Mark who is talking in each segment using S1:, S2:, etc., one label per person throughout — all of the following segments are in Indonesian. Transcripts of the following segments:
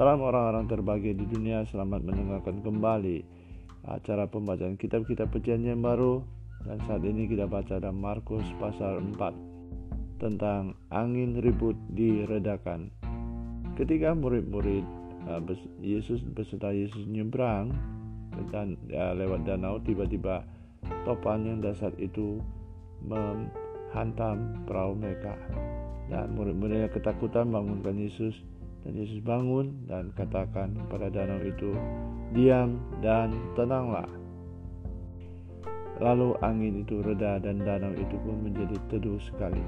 S1: Salam orang-orang terbahagia di dunia, selamat mendengarkan kembali acara pembacaan kitab-kitab perjanjian baru. Dan saat ini kita baca dalam Markus pasal 4 tentang angin ribut diredakan. Ketika murid-murid uh, Yesus beserta Yesus nyebrang dan ya, lewat danau tiba-tiba topan yang dasar itu menghantam perahu mereka. Dan murid-muridnya ketakutan bangunkan Yesus dan Yesus bangun dan katakan pada danau itu, "Diam dan tenanglah." Lalu angin itu reda dan danau itu pun menjadi teduh sekali.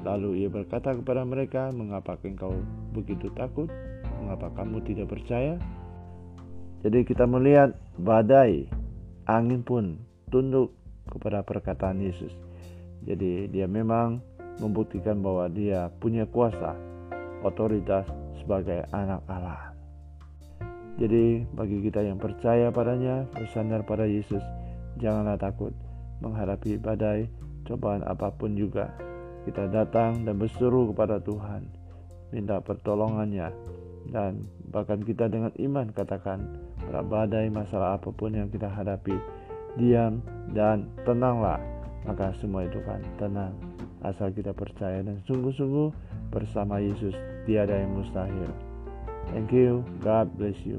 S1: Lalu ia berkata kepada mereka, "Mengapa engkau begitu takut? Mengapa kamu tidak percaya?" Jadi kita melihat badai, angin pun tunduk kepada perkataan Yesus. Jadi dia memang membuktikan bahwa dia punya kuasa, otoritas sebagai anak Allah. Jadi bagi kita yang percaya padanya, bersandar pada Yesus, janganlah takut menghadapi badai, cobaan apa pun juga. Kita datang dan berseru kepada Tuhan, minta pertolongannya, dan bahkan kita dengan iman katakan pada badai masalah apa pun yang kita hadapi, diam dan tenanglah, maka semua itu kan tenang asal kita percaya dan sungguh-sungguh bersama Yesus tiada yang mustahil. Thank you. God bless you.